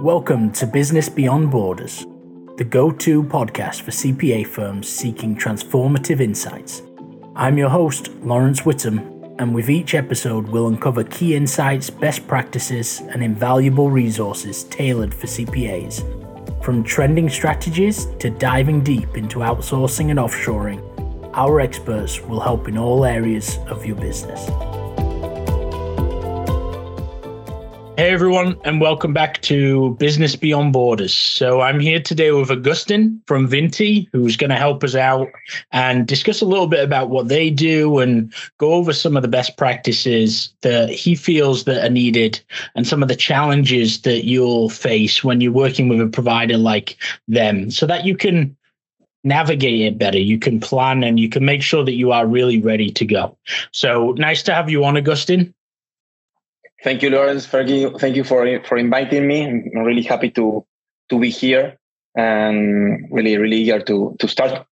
Welcome to Business Beyond Borders, the go to podcast for CPA firms seeking transformative insights. I'm your host, Lawrence Whittam, and with each episode, we'll uncover key insights, best practices, and invaluable resources tailored for CPAs. From trending strategies to diving deep into outsourcing and offshoring, our experts will help in all areas of your business. Hey everyone, and welcome back to Business Beyond Borders. So I'm here today with Agustin from Vintti, who's going to help us out and discuss a little bit about what they do and go over some of the best practices that he feels that are needed and some of the challenges that you'll face when you're working with a provider like them, so that you can navigate it better. You can plan and you can make sure that you are really ready to go. So nice to have you on, Agustin. Thank you, Lawrence. Thank you, thank you for for inviting me. I'm really happy to to be here and really really eager to to start.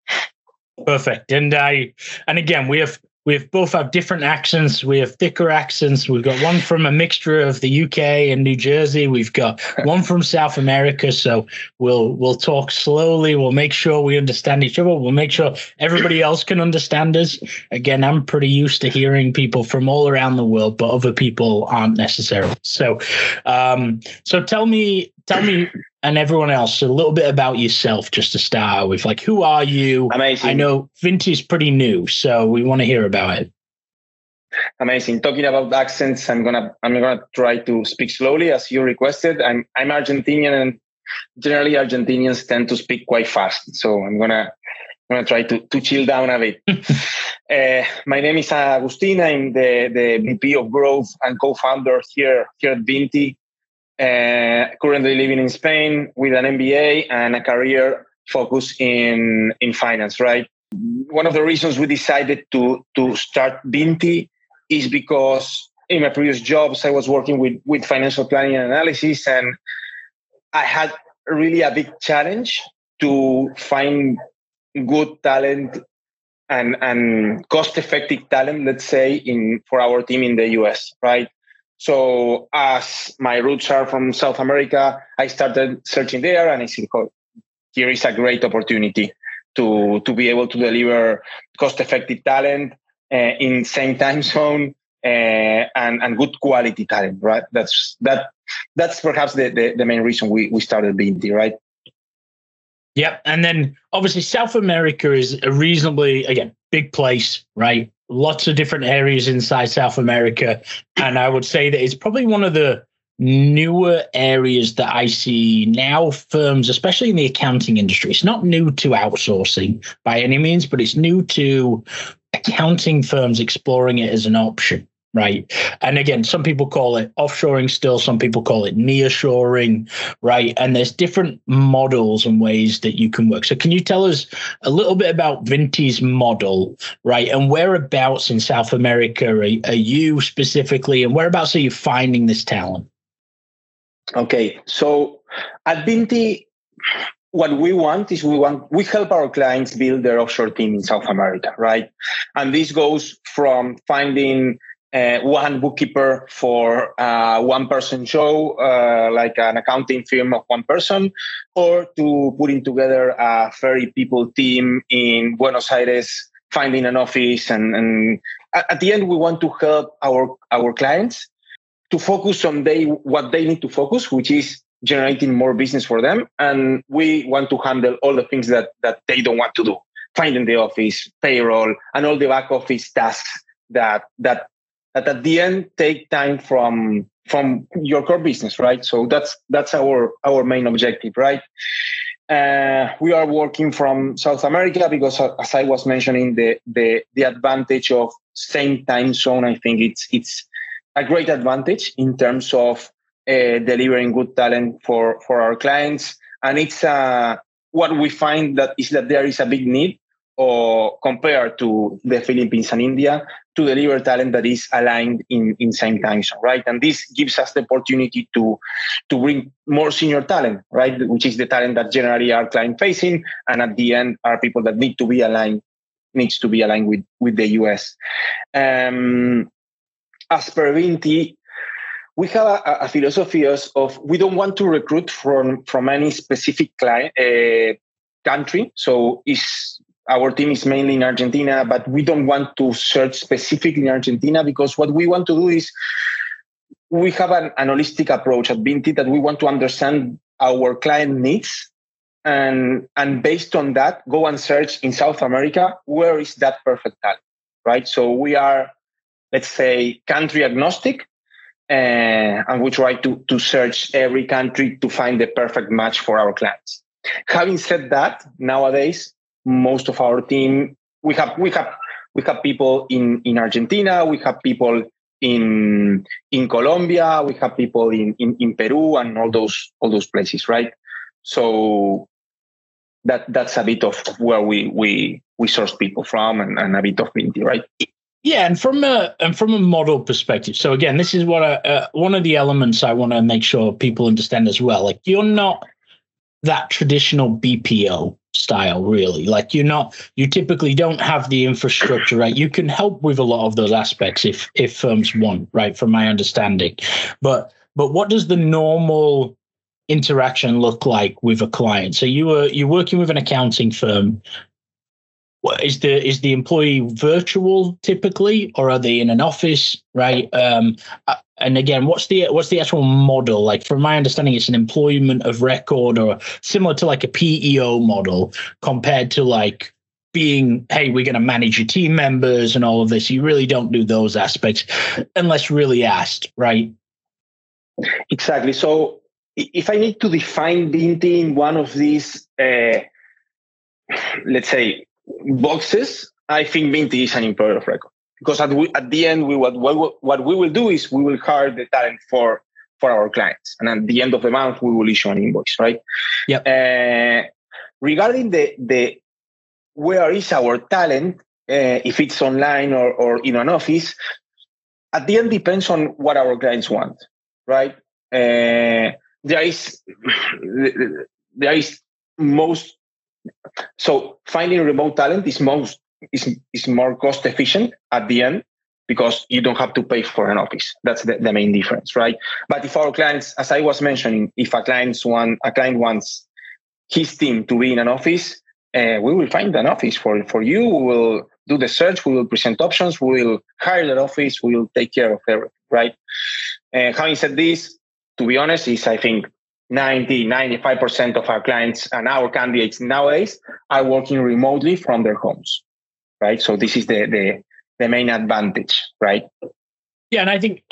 Perfect. And I and again we have We've both have different accents. We have thicker accents. We've got one from a mixture of the UK and New Jersey. We've got one from South America. So we'll we'll talk slowly. We'll make sure we understand each other. We'll make sure everybody else can understand us. Again, I'm pretty used to hearing people from all around the world, but other people aren't necessarily. So, um, so tell me, tell me and everyone else a little bit about yourself just to start with. Like, who are you? Amazing. I know Vintti's pretty new, so we want to hear about it. Amazing. Talking about accents, I'm gonna I'm gonna try to speak slowly as you requested. I'm I'm Argentinian and generally Argentinians tend to speak quite fast. So I'm gonna I'm gonna try to, to chill down a bit. uh, my name is Agustin. I'm the, the VP of Growth and co-founder here here at Vintti uh, currently living in Spain with an MBA and a career focus in in finance. Right. One of the reasons we decided to to start Vintti is because in my previous jobs I was working with with financial planning and analysis, and I had really a big challenge to find good talent and and cost effective talent let's say in for our team in the US right so as my roots are from South America, I started searching there and I said, oh, here is a great opportunity to, to be able to deliver cost-effective talent uh, in same time zone uh, and, and good quality talent, right? That's that that's perhaps the, the, the main reason we, we started Vintti, right? Yep. And then obviously South America is a reasonably, again, big place, right? Lots of different areas inside South America. And I would say that it's probably one of the newer areas that I see now firms, especially in the accounting industry. It's not new to outsourcing by any means, but it's new to accounting firms exploring it as an option right? And again, some people call it offshoring still, some people call it nearshoring, right? And there's different models and ways that you can work. So can you tell us a little bit about Vintti's model, right? And whereabouts in South America are, are you specifically, and whereabouts are you finding this talent? Okay, so at Vintti, what we want is we want we help our clients build their offshore team in South America, right? And this goes from finding uh, one bookkeeper for uh, one person show, uh, like an accounting firm of one person, or to putting together a 30 people team in Buenos Aires, finding an office. And, and at the end, we want to help our, our clients to focus on they, what they need to focus, which is generating more business for them. And we want to handle all the things that, that they don't want to do, finding the office, payroll, and all the back office tasks that, that that at the end take time from from your core business right? So that's that's our our main objective right? Uh, we are working from south america because uh, as i was mentioning the the the advantage of same time zone i think it's it's a great advantage in terms of uh, delivering good talent for for our clients. And it's uh, what we find that is that there is a big need or compared to the Philippines and India to deliver talent that is aligned in, in same time zone, right? And this gives us the opportunity to, to bring more senior talent, right? Which is the talent that generally are client facing. And at the end are people that need to be aligned, needs to be aligned with, with the US. Um, as per Vintti, we have a, a philosophy of we don't want to recruit from from any specific client uh, country. So is our team is mainly in Argentina, but we don't want to search specifically in Argentina because what we want to do is we have an, an holistic approach at Vintti that we want to understand our client needs and and based on that go and search in south america where is that perfect talent right? So we are let's say country agnostic uh, and we try to to search every country to find the perfect match for our clients. Having said that nowadays most of our team we have we have we have people in in argentina we have people in in colombia we have people in in, in peru and all those all those places right so that that's a bit of where we we we source people from and, and a bit of Vintti, right? Yeah, and from a and from a model perspective. So again, this is what I, uh, one of the elements I want to make sure people understand as well. Like you're not that traditional BPO style, really. Like you're not. You typically don't have the infrastructure, right? You can help with a lot of those aspects if if firms want, right? From my understanding, but but what does the normal interaction look like with a client? So you were you're working with an accounting firm. Is the is the employee virtual typically, or are they in an office? Right. Um, uh, and again, what's the what's the actual model? Like, from my understanding, it's an employment of record, or similar to like a PEO model, compared to like being, hey, we're going to manage your team members and all of this. You really don't do those aspects unless really asked, right? Exactly. So if I need to define Vintti in one of these, uh, let's say, boxes, I think Vintti is an employer of record. Because at, we, at the end, we what, what, what we will do is we will hire the talent for for our clients, and at the end of the month, we will issue an invoice, right? Yep. Uh, regarding the the where is our talent, uh, if it's online or or in an office, at the end depends on what our clients want, right? Uh, there is there is most so finding remote talent is most is, is more cost efficient at the end because you don't have to pay for an office. That's the, the main difference, right? But if our clients, as I was mentioning, if a client's one a client wants his team to be in an office, uh, we will find an office for, for you. We will do the search. We will present options. We will hire that office. We will take care of everything, right? Uh, having said this, to be honest, is I think 90, 95% of our clients and our candidates nowadays are working remotely from their homes, right? So this is the, the, the main advantage, right? Yeah, and I think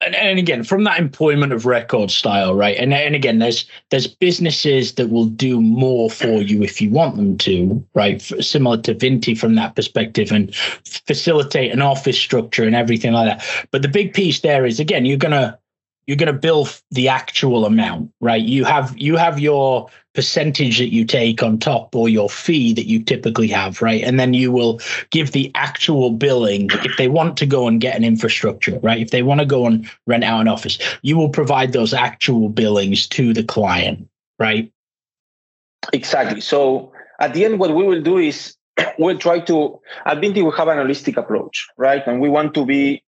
and, and again from that employment of record style right and, and again there's there's businesses that will do more for you if you want them to right similar to vintti from that perspective and facilitate an office structure and everything like that but the big piece there is again you're going to you're going to bill the actual amount right? You have you have your percentage that you take on top or your fee that you typically have right? And then you will give the actual billing if they want to go and get an infrastructure right? If they want to go and rent out an office you will provide those actual billings to the client right? Exactly. So at the end what we will do is we'll try to at Vintti we have an holistic approach right? And we want to be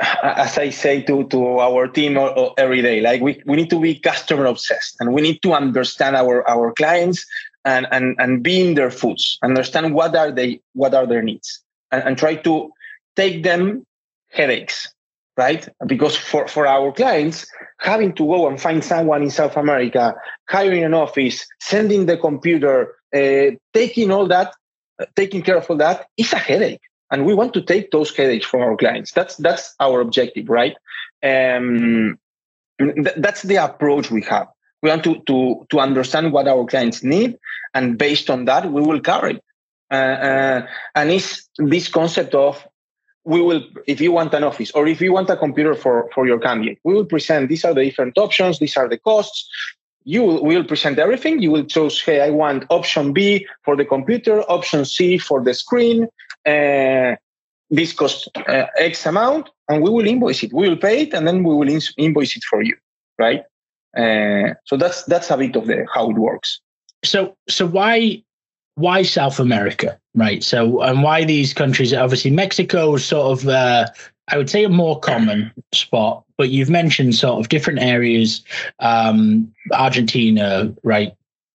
as I say to, to our team every day, like we, we need to be customer obsessed and we need to understand our, our clients and, and, and be in their foods, understand what are they, what are their needs and, and try to take them headaches, right? Because for, for our clients, having to go and find someone in South America, hiring an office, sending the computer, uh, taking all that, uh, taking care of all that is a headache and we want to take those headaches from our clients. That's that's our objective right? Um, th- that's the approach we have. We want to to to understand what our clients need and based on that we will cover uh, uh, and it's this concept of we will if you want an office or if you want a computer for for your candidate we will present these are the different options these are the costs. You will present everything. You will choose, hey, I want option B for the computer, option C for the screen, this costs uh, X amount, and we will invoice it. We will pay it, and then we will invoice it for you, right? Uh, so that's that's a bit of the how it works. So so why why South America, right? So and why these countries? Obviously, Mexico is sort of uh, I would say a more common spot, but you've mentioned sort of different areas, um, Argentina, right,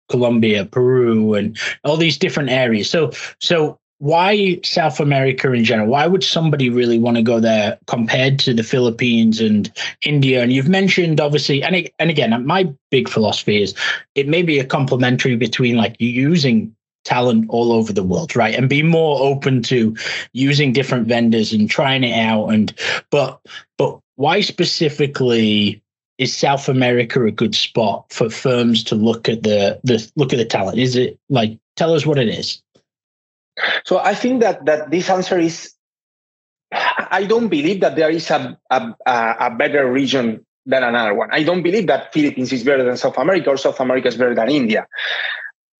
Colombia, Peru, and all these different areas. So, so why South America in general? Why would somebody really want to go there compared to the Philippines and India? And you've mentioned obviously, and and again, my big philosophy is it may be a complementary between like using talent all over the world, right? And be more open to using different vendors and trying it out. And but but why specifically is South America a good spot for firms to look at the the look at the talent? Is it like tell us what it is? So I think that that this answer is I don't believe that there is a, a, a better region than another one. I don't believe that Philippines is better than South America or South America is better than India.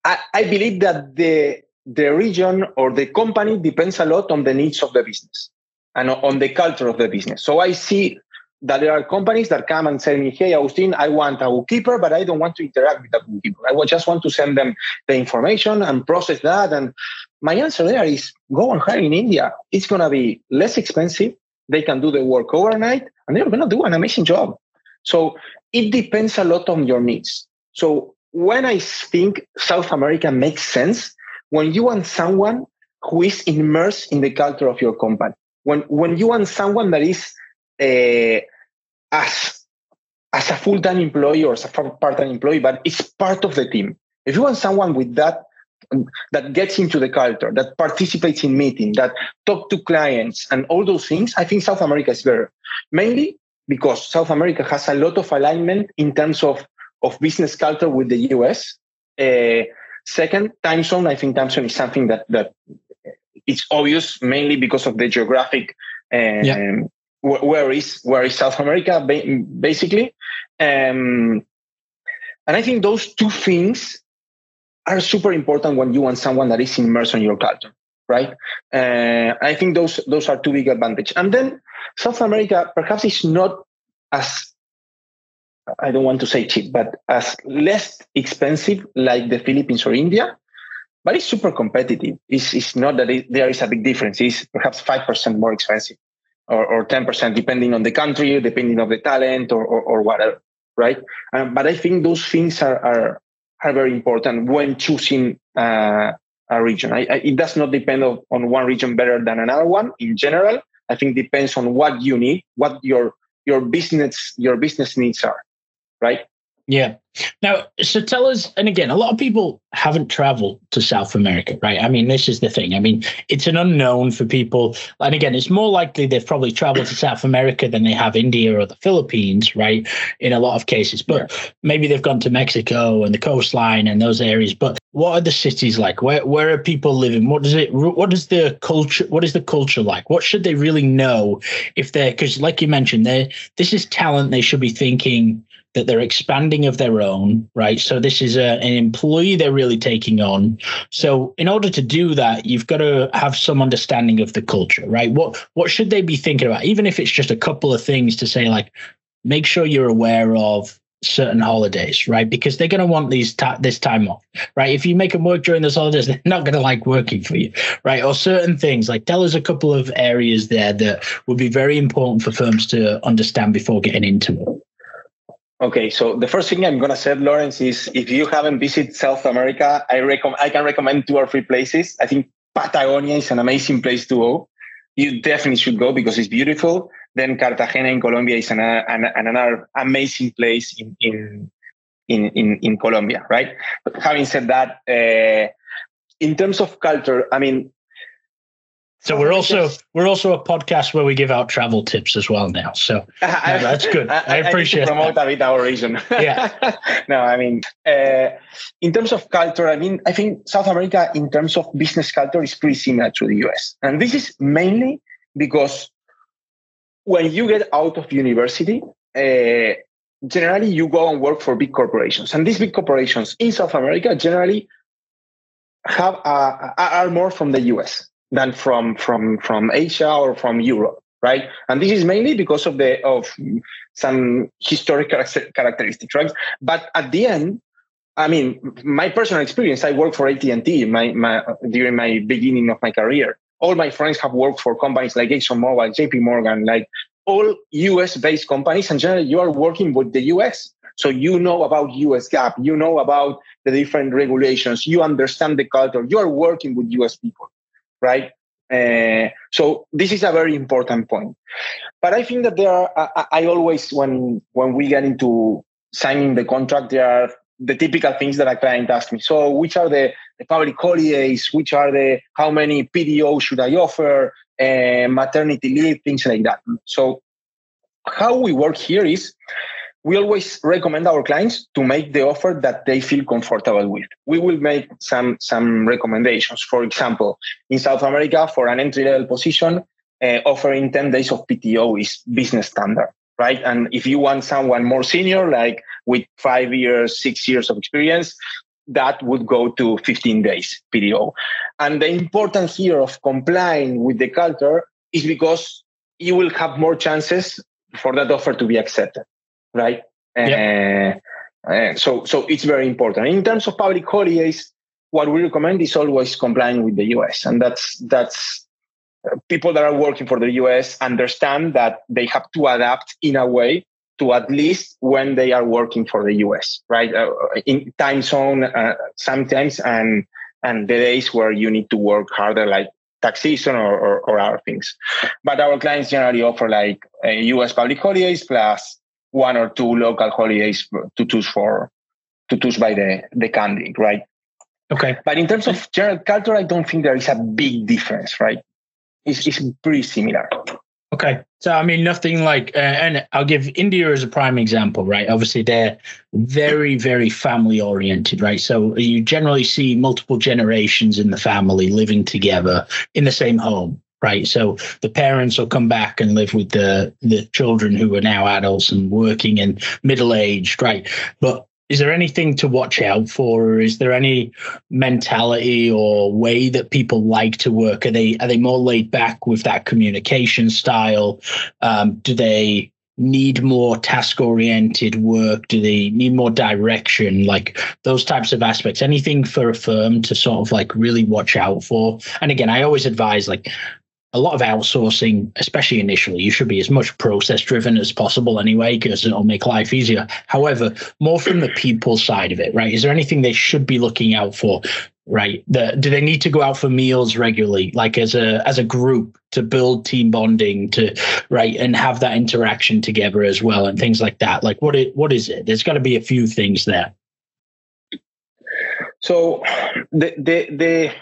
I, I believe that the the region or the company depends a lot on the needs of the business and on the culture of the business. So I see that there are companies that come and say me, hey, Agustin, I want a bookkeeper, but I don't want to interact with a bookkeeper. I just want to send them the information and process that. And my answer there is go and hire in India. It's going to be less expensive. They can do the work overnight and they're going to do an amazing job. So it depends a lot on your needs. So when I think South America makes sense, when you want someone who is immersed in the culture of your company, when, when you want someone that is uh, as as a full-time employee or as a part-time employee, but it's part of the team. If you want someone with that that gets into the culture, that participates in meeting, that talk to clients, and all those things, I think South America is better. Mainly because South America has a lot of alignment in terms of, of business culture with the US. Uh, second, time zone. I think time zone is something that that it's obvious mainly because of the geographic um, yeah where is where is South America basically, um, and I think those two things are super important when you want someone that is immersed in your culture, right? Uh, I think those those are two big advantages. And then South America perhaps is not as I don't want to say cheap, but as less expensive like the Philippines or India, but it's super competitive. It's, it's not that it, there is a big difference. It's perhaps 5% more expensive or, or 10%, depending on the country, depending on the talent or, or, or whatever, right? Um, but I think those things are, are, are very important when choosing uh, a region. I, I, it does not depend on, on one region better than another one in general. I think depends on what you need, what your your business your business needs are, right? Yeah. Now, so tell us, and again, a lot of people haven't traveled to South America, right? I mean, this is the thing. I mean, it's an unknown for people. And again, it's more likely they've probably traveled to South America than they have India or the Philippines, right? In a lot of cases. But yeah. maybe they've gone to Mexico and the coastline and those areas. But what are the cities like? Where where are people living? What does it what is the culture what is the culture like? What should they really know if they're because like you mentioned, they this is talent they should be thinking that they're expanding of their own, right? So this is a, an employee they're really taking on. So in order to do that, you've got to have some understanding of the culture, right? What what should they be thinking about? Even if it's just a couple of things to say, like, make sure you're aware of certain holidays, right? Because they're going to want these ta- this time off, right? If you make them work during those holidays, they're not going to like working for you, right? Or certain things like tell us a couple of areas there that would be very important for firms to understand before getting into it. Okay, so the first thing I'm gonna say, Lawrence, is if you haven't visited South America, I recommend I can recommend two or three places. I think Patagonia is an amazing place to go. You definitely should go because it's beautiful. Then Cartagena in Colombia is an, an, another amazing place in, in in in in Colombia, right? But having said that, uh, in terms of culture, I mean, so we're also we're also a podcast where we give out travel tips as well now. So that's good. I, I appreciate I promote that. a bit our region. Yeah. no, I mean, uh, in terms of culture, I mean, I think South America, in terms of business culture, is pretty similar to the US, and this is mainly because when you get out of university, uh, generally you go and work for big corporations, and these big corporations in South America generally have uh, are more from the US than from from from Asia or from Europe, right? And this is mainly because of the of some historical characteristics, right? But at the end, I mean, my personal experience, I worked for AT&T my, my, during my beginning of my career. All my friends have worked for companies like ExxonMobil, JP Morgan, like all US based companies, and generally you are working with the US. So you know about US GAAP, you know about the different regulations, you understand the culture, you are working with US people, right? Uh, so this is a very important point. But I think that there are, I, I always, when when we get into signing the contract, there are the typical things that a client asks me. So which are the, the public holidays? Which are the, how many PTO should I offer? Uh, maternity leave, things like that. So how we work here is we always recommend our clients to make the offer that they feel comfortable with. We will make some some recommendations. For example, in South America, for an entry level position, uh, offering 10 days of PTO is business standard, right? And if you want someone more senior, like with five years, six years of experience, that would go to 15 days PTO. And the importance here of complying with the culture is because you will have more chances for that offer to be accepted right? Yep. Uh, uh, so, so it's very important. In terms of public holidays, what we recommend is always complying with the US, and that's that's uh, people that are working for the US understand that they have to adapt in a way to at least when they are working for the US, right? Uh, in time zone uh, sometimes, and and the days where you need to work harder, like tax season or, or, or other things. But our clients generally offer like US public holidays plus one or two local holidays to choose for to choose by the the candidate, right? Okay. But in terms of general culture, I don't think there is a big difference, right? It's, it's pretty similar. Okay. So, I mean, nothing like, uh, and I'll give India as a prime example, right? Obviously, they're very, very family oriented, right? So, you generally see multiple generations in the family living together in the same home, right? So the parents will come back and live with the the children who are now adults and working and middle aged, right? But is there anything to watch out for or is there any mentality or way that people like to work? Are they are they more laid back with that communication style? Um, do they need more task oriented work? Do they need more direction? Like those types of aspects. Anything for a firm to sort of like really watch out for? And again i always advise like a lot of outsourcing, especially initially, you should be as much process driven as possible anyway, because it'll make life easier. However, more from the people side of it, right? Is there anything they should be looking out for? Right. The, do they need to go out for meals regularly, like as a as a group to build team bonding to right and have that interaction together as well and things like that? Like what what is it? There's got to be a few things there. So the the the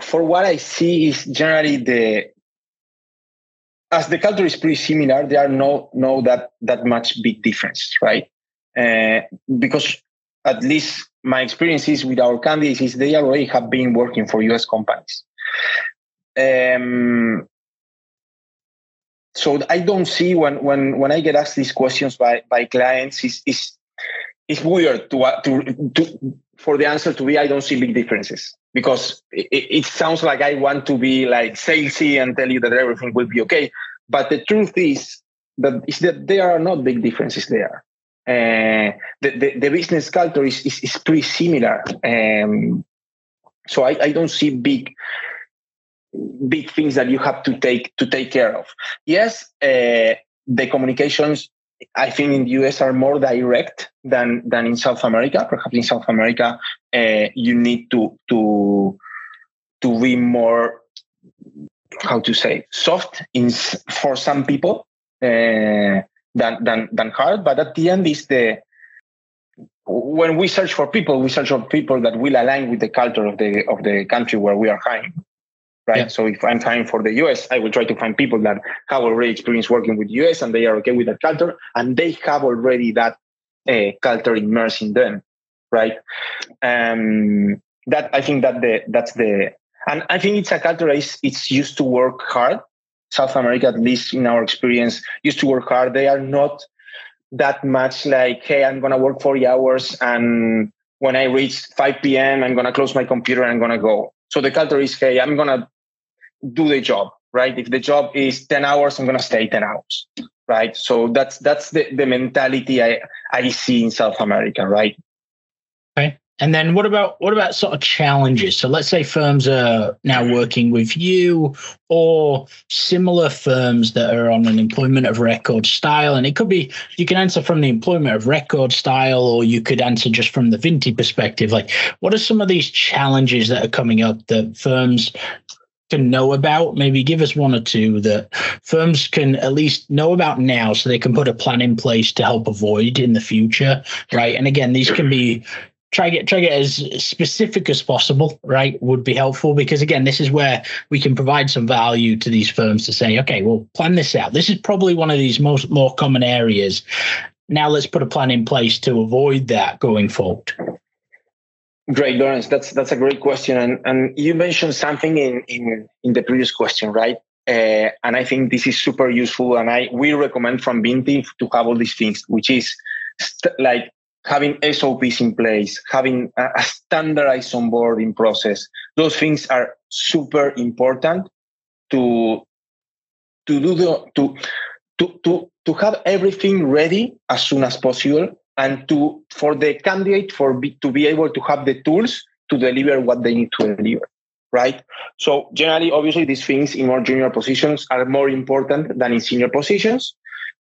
for what I see is generally the as the culture is pretty similar, there are no no that that much big difference, right? Uh, because at least my experiences with our candidates is they already have been working for US companies. Um, so I don't see when when when I get asked these questions by by clients is is it's weird to to to for the answer to be I don't see big differences because it, it, sounds like I want to be like salesy and tell you that everything will be okay. But the truth is that is that there are not big differences there. Uh, the, the, the business culture is, is, is pretty similar. Um, so I, I don't see big big things that you have to take to take care of. Yes, uh, the communications I think in the US are more direct than than in South America. Perhaps in South America, uh, you need to to to be more how to say soft in for some people uh, than than than hard. But at the end, is the when we search for people, we search for people that will align with the culture of the of the country where we are hiring right? Yeah. So if I'm hiring for the US, I will try to find people that have already experience working with US and they are okay with that culture and they have already that uh, culture immersed in them, right? Um, that I think that the that's the and I think it's a culture is it's used to work hard. South America, at least in our experience, used to work hard. They are not that much like, hey, I'm gonna work 40 hours and when I reach 5 p.m., I'm gonna close my computer and I'm gonna go. So the culture is, hey, I'm gonna do the job, right? If the job is 10 hours, I'm going to stay 10 hours, right? So that's that's the, the mentality I, I see in South America, right? Okay. And then what about what about sort of challenges? So let's say firms are now mm-hmm. working with you or similar firms that are on an employment of record style. And it could be you can answer from the employment of record style, or you could answer just from the Vintti perspective. Like, what are some of these challenges that are coming up that firms can know about? Maybe give us one or two that firms can at least know about now so they can put a plan in place to help avoid in the future, right? And again, these can be try get try get as specific as possible right would be helpful because again this is where we can provide some value to these firms to say okay well plan this out this is probably one of these most more common areas now let's put a plan in place to avoid that going forward great lawrence that's that's a great question. And and you mentioned something in in in the previous question right? Uh, and i think this is super useful. And i we recommend from Vintti to have all these things which is st- like having SOPs in place, having a, a standardized onboarding process. Those things are super important to to do the to to to to have everything ready as soon as possible and to for the candidate for be, to be able to have the tools to deliver what they need to deliver right so generally obviously these things in more junior positions are more important than in senior positions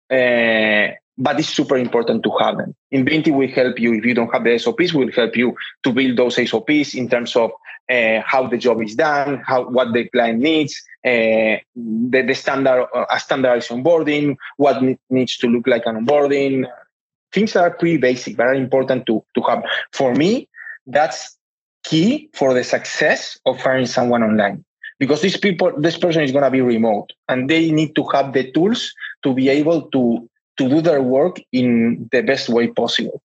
uh, but it's super important to have them. In Vintti, we help you if you don't have the SOPs. We'll help you to build those SOPs in terms of uh, how the job is done, how what the client needs, uh, the, the standard uh, a standardized onboarding, what needs to look like an onboarding. Things that are pretty basic, but are important to to have. For me, that's key for the success of hiring someone online because these people, this person is going to be remote, and they need to have the tools to be able to to do their work in the best way possible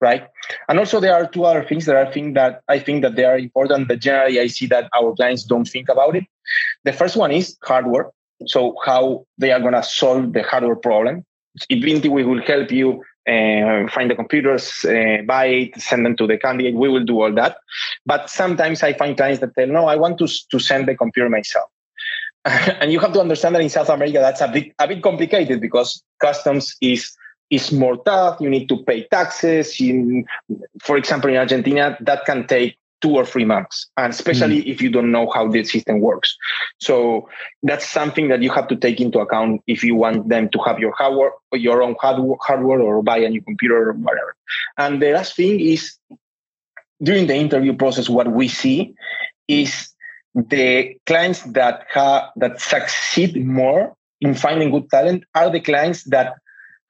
right? And also there are two other things that i think that i think that they are important but generally i see that our clients don't think about it. The first one is hardware so how they are going to solve the hardware problem. We will help you uh, find the computers, uh, buy it, send them to the candidate. We will do all that. But sometimes I find clients that tell, no, I want to, to send the computer myself. and you have to understand that in South America that's a bit a bit complicated because customs is is more tough. You need to pay taxes. In, for example, in Argentina, that can take two or three months, and especially mm. if you don't know how the system works. So that's something that you have to take into account if you want them to have your hardware, your own hardware, or buy a new computer or whatever. And the last thing is during the interview process, what we see is the clients that have that succeed more in finding good talent are the clients that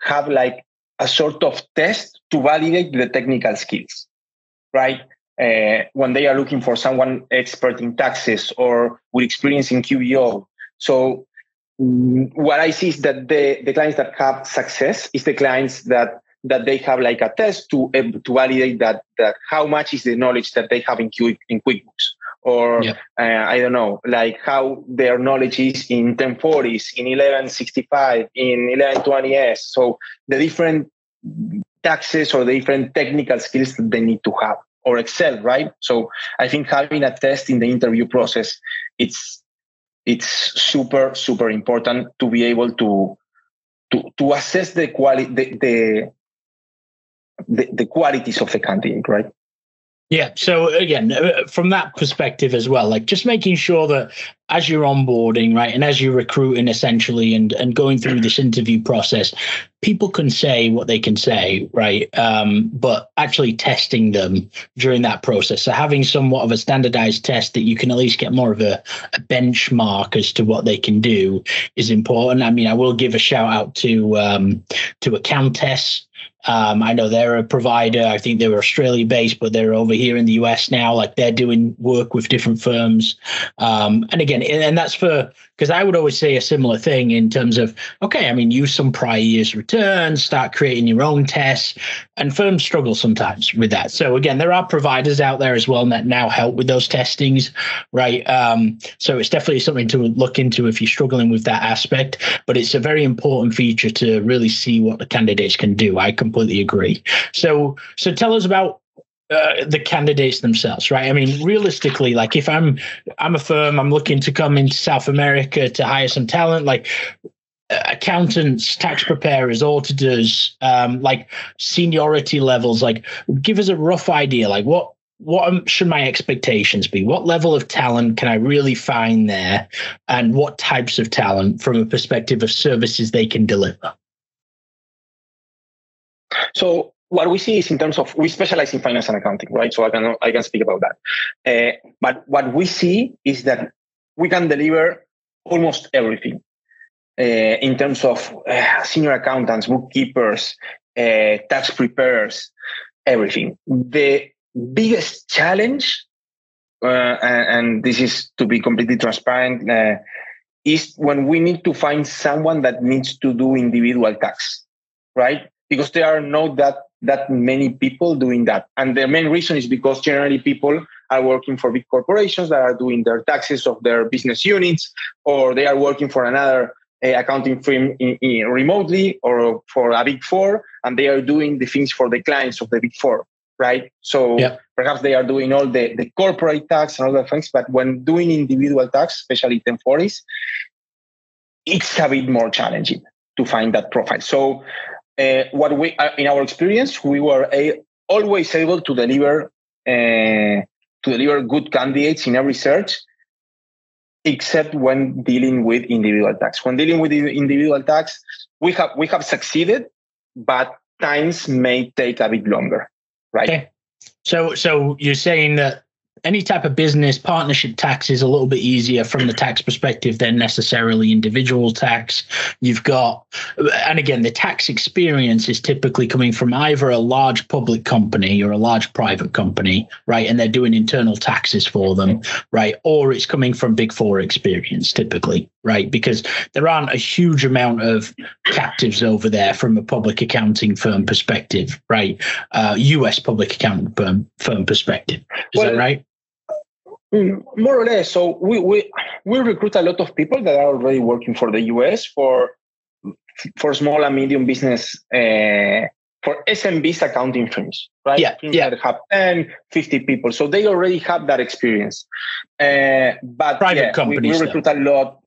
have like a sort of test to validate the technical skills, right? Uh, when they are looking for someone expert in taxes or with experience in QBO. So mm, what I see is that the, the clients that have success is the clients that that they have like a test to uh, to validate that that how much is the knowledge that they have in Q, in QuickBooks or uh, I don't know, like how their knowledge is in 1040s, in 1165, in 1120s. So the different taxes or the different technical skills that they need to have or Excel, right? So I think having a test in the interview process, it's it's super super important to be able to to to assess the quality the, the the, the qualities of the candidate, right? Yeah. So again, uh, from that perspective as well, like just making sure that as you're onboarding, right, and as you're recruiting essentially and, and going through this interview process, people can say what they can say, right? Um, but actually testing them during that process. So having somewhat of a standardized test that you can at least get more of a, a benchmark as to what they can do is important. I mean, I will give a shout out to um, to Accountes um, I know they're a provider. I think they were Australia based, but they're over here in the US now. Like they're doing work with different firms. Um, and again, and that's for because I would always say a similar thing in terms of okay, I mean, use some prior years returns, start creating your own tests, and firms struggle sometimes with that. So again, there are providers out there as well that now help with those testings, right? Um, so it's definitely something to look into if you're struggling with that aspect. But it's a very important feature to really see what the candidates can do. I completely agree. So so tell us about uh, the candidates themselves, right? I mean, realistically, like if I'm I'm a firm, I'm looking to come into South America to hire some talent, like accountants, tax preparers, auditors, um, like seniority levels, like give us a rough idea, like what what should my expectations be? What level of talent can I really find there, and what types of talent from a perspective of services they can deliver? So what we see is in terms of we specialize in finance and accounting, right? So I can I can speak about that. Uh, but what we see is that we can deliver almost everything uh, in terms of uh, senior accountants, bookkeepers, uh, tax preparers, everything. The biggest challenge, uh, and, and, this is to be completely transparent, uh, is when we need to find someone that needs to do individual tax, right? Because there are not that that many people doing that, and the main reason is because generally people are working for big corporations that are doing their taxes of their business units, or they are working for another uh, accounting firm in, in remotely or for a big four, and they are doing the things for the clients of the big four right? So yeah. perhaps they are doing all the, the corporate tax and other things, but when doing individual tax, especially 1040s, it's a bit more challenging to find that profile. So uh, what we, uh, in our experience, we were a, always able to deliver uh, to deliver good candidates in every search, except when dealing with individual tax. When dealing with individual tax, we have we have succeeded, but times may take a bit longer right? Okay. So, so you're saying that any type of business partnership tax is a little bit easier from the tax perspective than necessarily individual tax. You've got, and again, the tax experience is typically coming from either a large public company or a large private company, right? And they're doing internal taxes for them, right? Or it's coming from big four experience typically, right? Because there aren't a huge amount of captives over there from a public accounting firm perspective, right? Uh, US public accounting firm, firm perspective. Is well, that right? Mm, more or less. So we, we we recruit a lot of people that are already working for the US for for small and medium business uh, for SMBs accounting firms, right? Yeah, yeah. That have 10, 50 people. So they already have that experience. Uh, but private yeah, companies. We, we recruit a lot.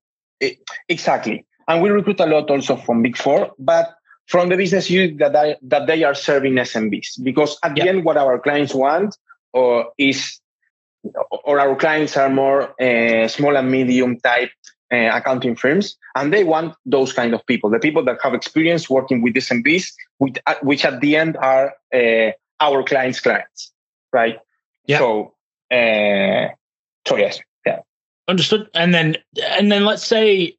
Exactly. And we recruit a lot also from Big Four, but from the business unit that, I, that they are serving SMBs. Because at yeah. the end, what our clients want or uh, is or our clients are more uh, small and medium type uh, accounting firms, and they want those kind of people, the people that have experience working with SMBs, with, uh, which at the end are uh, our clients' clients, right? Yeah. So, uh, so yes, yeah. Understood. And then, and then let's say,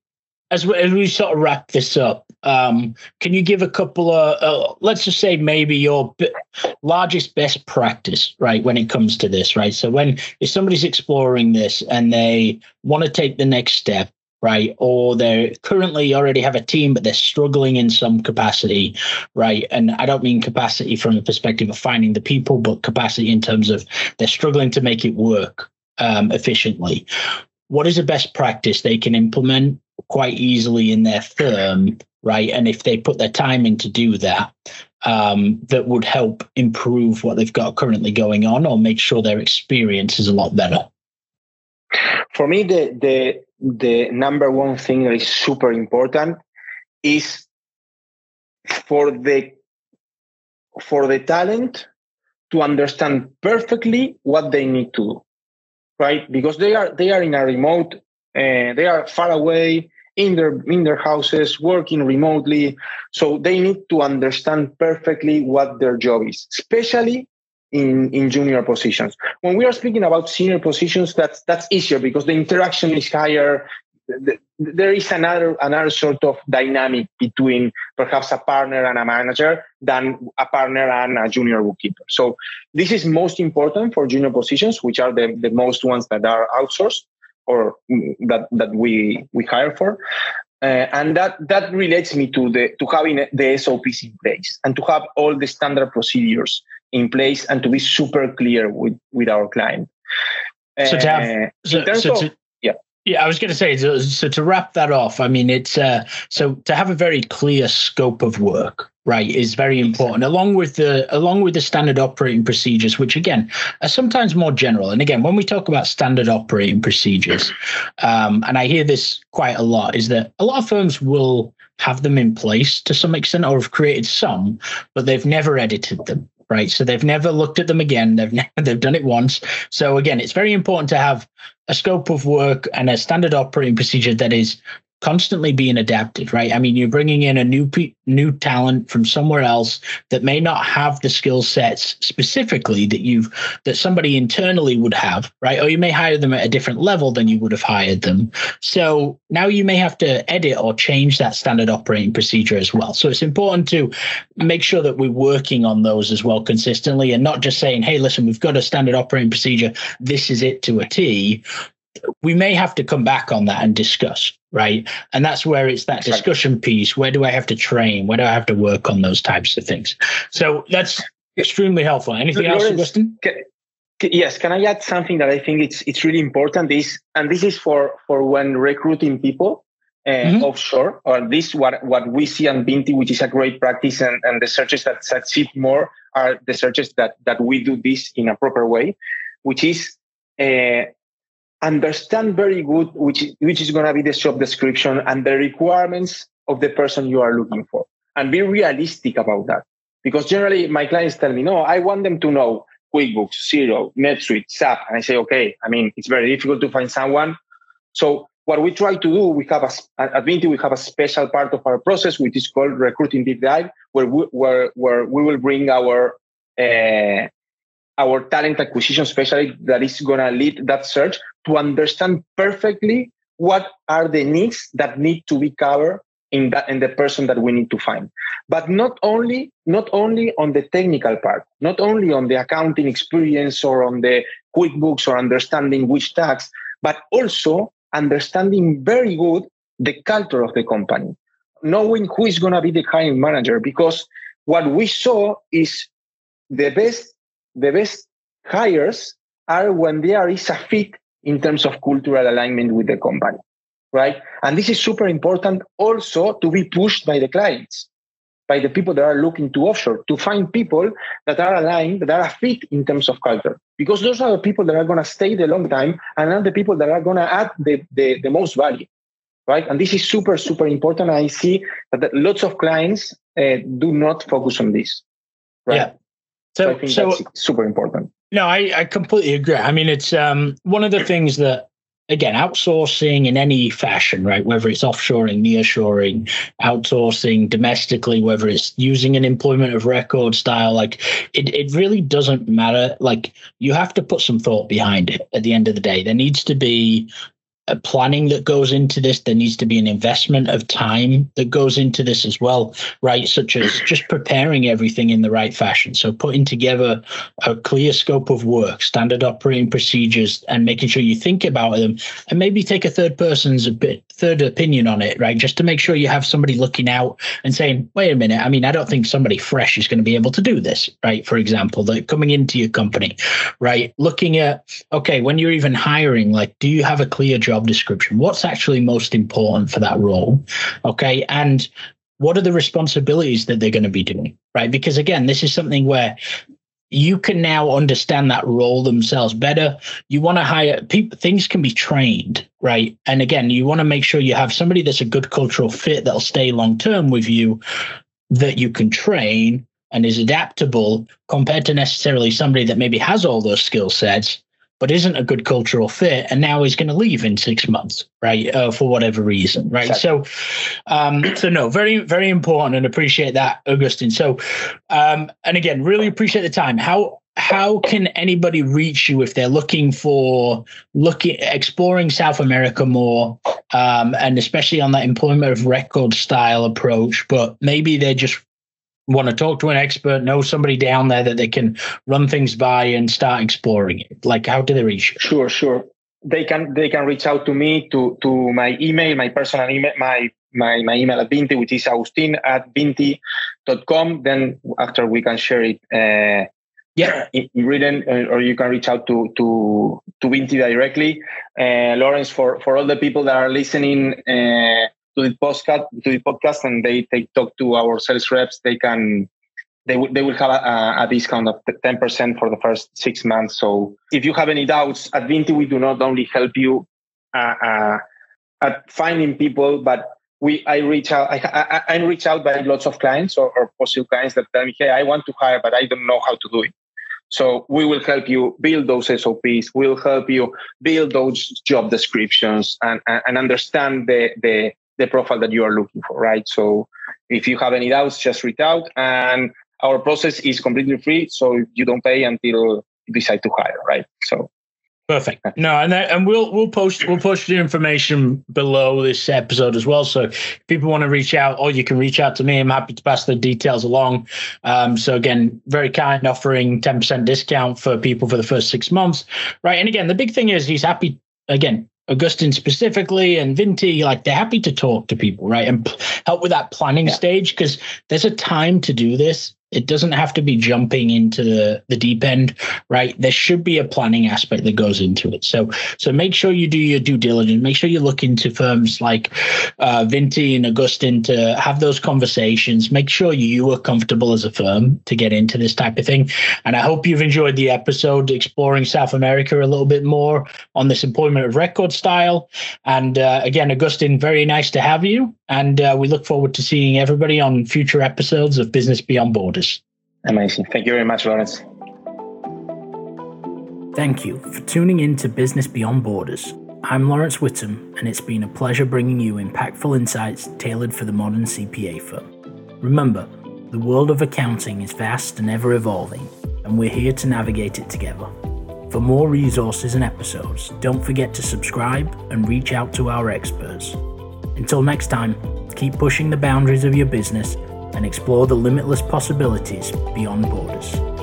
as we, as we sort of wrap this up, um, can you give a couple of, uh, let's just say maybe your b- largest best practice, right, when it comes to this, right? So when if somebody's exploring this and they want to take the next step, right, or they currently already have a team but they're struggling in some capacity, right? And I don't mean capacity from the perspective of finding the people, but capacity in terms of they're struggling to make it work um, efficiently. What is the best practice they can implement quite easily in their firm right? And if they put their time in to do that, um, that would help improve what they've got currently going on or make sure their experience is a lot better. For me, the the the number one thing that is super important is for the for the talent to understand perfectly what they need to do right because they are they are in a remote uh, they are far away in their in their houses working remotely. So they need to understand perfectly what their job is especially in, in junior positions. When we are speaking about senior positions that's that's easier because the interaction is higher. There is another another sort of dynamic between perhaps a partner and a manager than a partner and a junior bookkeeper. So this is most important for junior positions, which are the, the most ones that are outsourced or that that we we hire for. Uh, and that that relates me to the to having the SOPs in place and to have all the standard procedures in place and to be super clear with with our client. So to have, uh, so, so of, to, yeah, yeah, I was going to say so, so to wrap that off. I mean, it's uh, so to have a very clear scope of work right is very important along with the along with the standard operating procedures which again are sometimes more general and again when we talk about standard operating procedures um, and i hear this quite a lot is that a lot of firms will have them in place to some extent or have created some but they've never edited them right? So they've never looked at them again. They've never, they've done it once. So again, it's very important to have a scope of work and a standard operating procedure that is constantly being adapted, right? I mean, you're bringing in a new new talent from somewhere else that may not have the skill sets specifically that you've that somebody internally would have, right? Or you may hire them at a different level than you would have hired them. So now you may have to edit or change that standard operating procedure as well. So it's important to make sure that we're working on those as well consistently and not just saying, "Hey, listen, we've got a standard operating procedure. This is it to a T." we may have to come back on that and discuss, right? And that's where it's that discussion piece. Where do I have to train? Where do I have to work on those types of things? So that's extremely helpful. Anything else, Agustin? yes, can I add something that I think it's it's really important? Is and this is for for when recruiting people uh, mm-hmm. offshore, or this what what we see on Vintti, which is a great practice, and, and the searches that succeed more are the searches that that we do this in a proper way, which is uh, understand very good which, which is going to be the job description and the requirements of the person you are looking for. And be realistic about that. Because generally my clients tell me no i want them to know quickbooks Xero netsuite sap. And i say okay i mean it's very difficult to find someone. So what we try to do we have a, at Vintti we have a special part of our process which is called recruiting deep dive where we, where, where we will bring our uh, our talent acquisition specialist that is going to lead that search to understand perfectly what are the needs that need to be covered in that in the person that we need to find. But not only not only on the technical part not only on the accounting experience or on the quickbooks or understanding which tax but also understanding very good the culture of the company knowing who is going to be the hiring manager because what we saw is the best the best hires are when there is a fit in terms of cultural alignment with the company, right? And this is super important also to be pushed by the clients, by the people that are looking to offshore, to find people that are aligned, that are fit in terms of culture. Because those are the people that are going to stay the long time and are the people that are going to add the, the, the most value, right? And this is super, super important. I see that lots of clients uh, do not focus on this. Right? Yeah. So, so I think so, that's super important. No, I, I completely agree. I mean, it's um, one of the things that, again, outsourcing in any fashion, right? Whether it's offshoring, nearshoring, outsourcing domestically, whether it's using an employment of record style, like it, it really doesn't matter. Like you have to put some thought behind it at the end of the day. There needs to be planning that goes into this. There needs to be an investment of time that goes into this as well, right? Such as just preparing everything in the right fashion. So putting together a clear scope of work, standard operating procedures, and making sure you think about them, and maybe take a third person's a bit third opinion on it, right? Just to make sure you have somebody looking out and saying, "Wait a minute. I mean, I don't think somebody fresh is going to be able to do this, right? For example, that coming into your company, right? Looking at okay, when you're even hiring, like, do you have a clear job job description. What's actually most important for that role? Okay. And what are the responsibilities that they're going to be doing? Right. Because again, this is something where you can now understand that role themselves better. You want to hire people, things can be trained, right? And again, you want to make sure you have somebody that's a good cultural fit that'll stay long term with you, that you can train and is adaptable compared to necessarily somebody that maybe has all those skill sets but isn't a good cultural fit, and now he's going to leave in six months, right? Uh, for whatever reason, right? Exactly. So, um, so no, very, very important, and appreciate that, Agustin. So, um, and again, really appreciate the time. How how can anybody reach you if they're looking for looking exploring South America more, um, and especially on that employment of record style approach, but maybe they're just want to talk to an expert, know somebody down there that they can run things by and start exploring it? Like, how do they reach you? Sure, sure. They can they can reach out to me to to my email, my personal email, my my, my email at Vintti, which is Agustin at Vintti.com. Then after we can share it uh, yeah. in, in written, uh, or you can reach out to to to Vintti directly. Uh, Lawrence, for for all the people that are listening, uh, to the podcast to the podcast and they they talk to our sales reps they can they will they will have a, a discount of 10% for the first six months so if you have any doubts at vintti we do not only help you uh, uh, at finding people but we I reach out I, I, I reach out by lots of clients or, or possible clients that tell me, hey, I want to hire, but I don't know how to do it. So we will help you build those SOPs. We'll help you build those job descriptions and, and, and understand the, the the profile that you are looking for, right? So if you have any doubts, just reach out. And our process is completely free, so you don't pay until you decide to hire, right? So Perfect. No, and that, and we'll we'll post we'll post the information below this episode as well. So if people want to reach out, or you can reach out to me. I'm happy to pass the details along. Um, so again, very kind, offering ten percent discount for people for the first six months, right? And again, the big thing is he's happy. Again, Agustin specifically and Vintti, like they're happy to talk to people, right? And p- help with that planning yeah. stage because there's a time to do this it doesn't have to be jumping into the, the deep end, right? There should be a planning aspect that goes into it. So, so make sure you do your due diligence. Make sure you look into firms like uh, Vintti and Agustin to have those conversations. Make sure you are comfortable as a firm to get into this type of thing. And I hope you've enjoyed the episode exploring South America a little bit more on this employment of record style. And uh, again, Agustin, very nice to have you. And uh, we look forward to seeing everybody on future episodes of Business Beyond Borders. Amazing. Thank you very much, Lawrence. Thank you for tuning in to Business Beyond Borders. I'm Lawrence Whittam, and it's been a pleasure bringing you impactful insights tailored for the modern CPA firm. Remember, the world of accounting is vast and ever evolving, and we're here to navigate it together. For more resources and episodes, don't forget to subscribe and reach out to our experts. Until next time, keep pushing the boundaries of your business and explore the limitless possibilities beyond borders.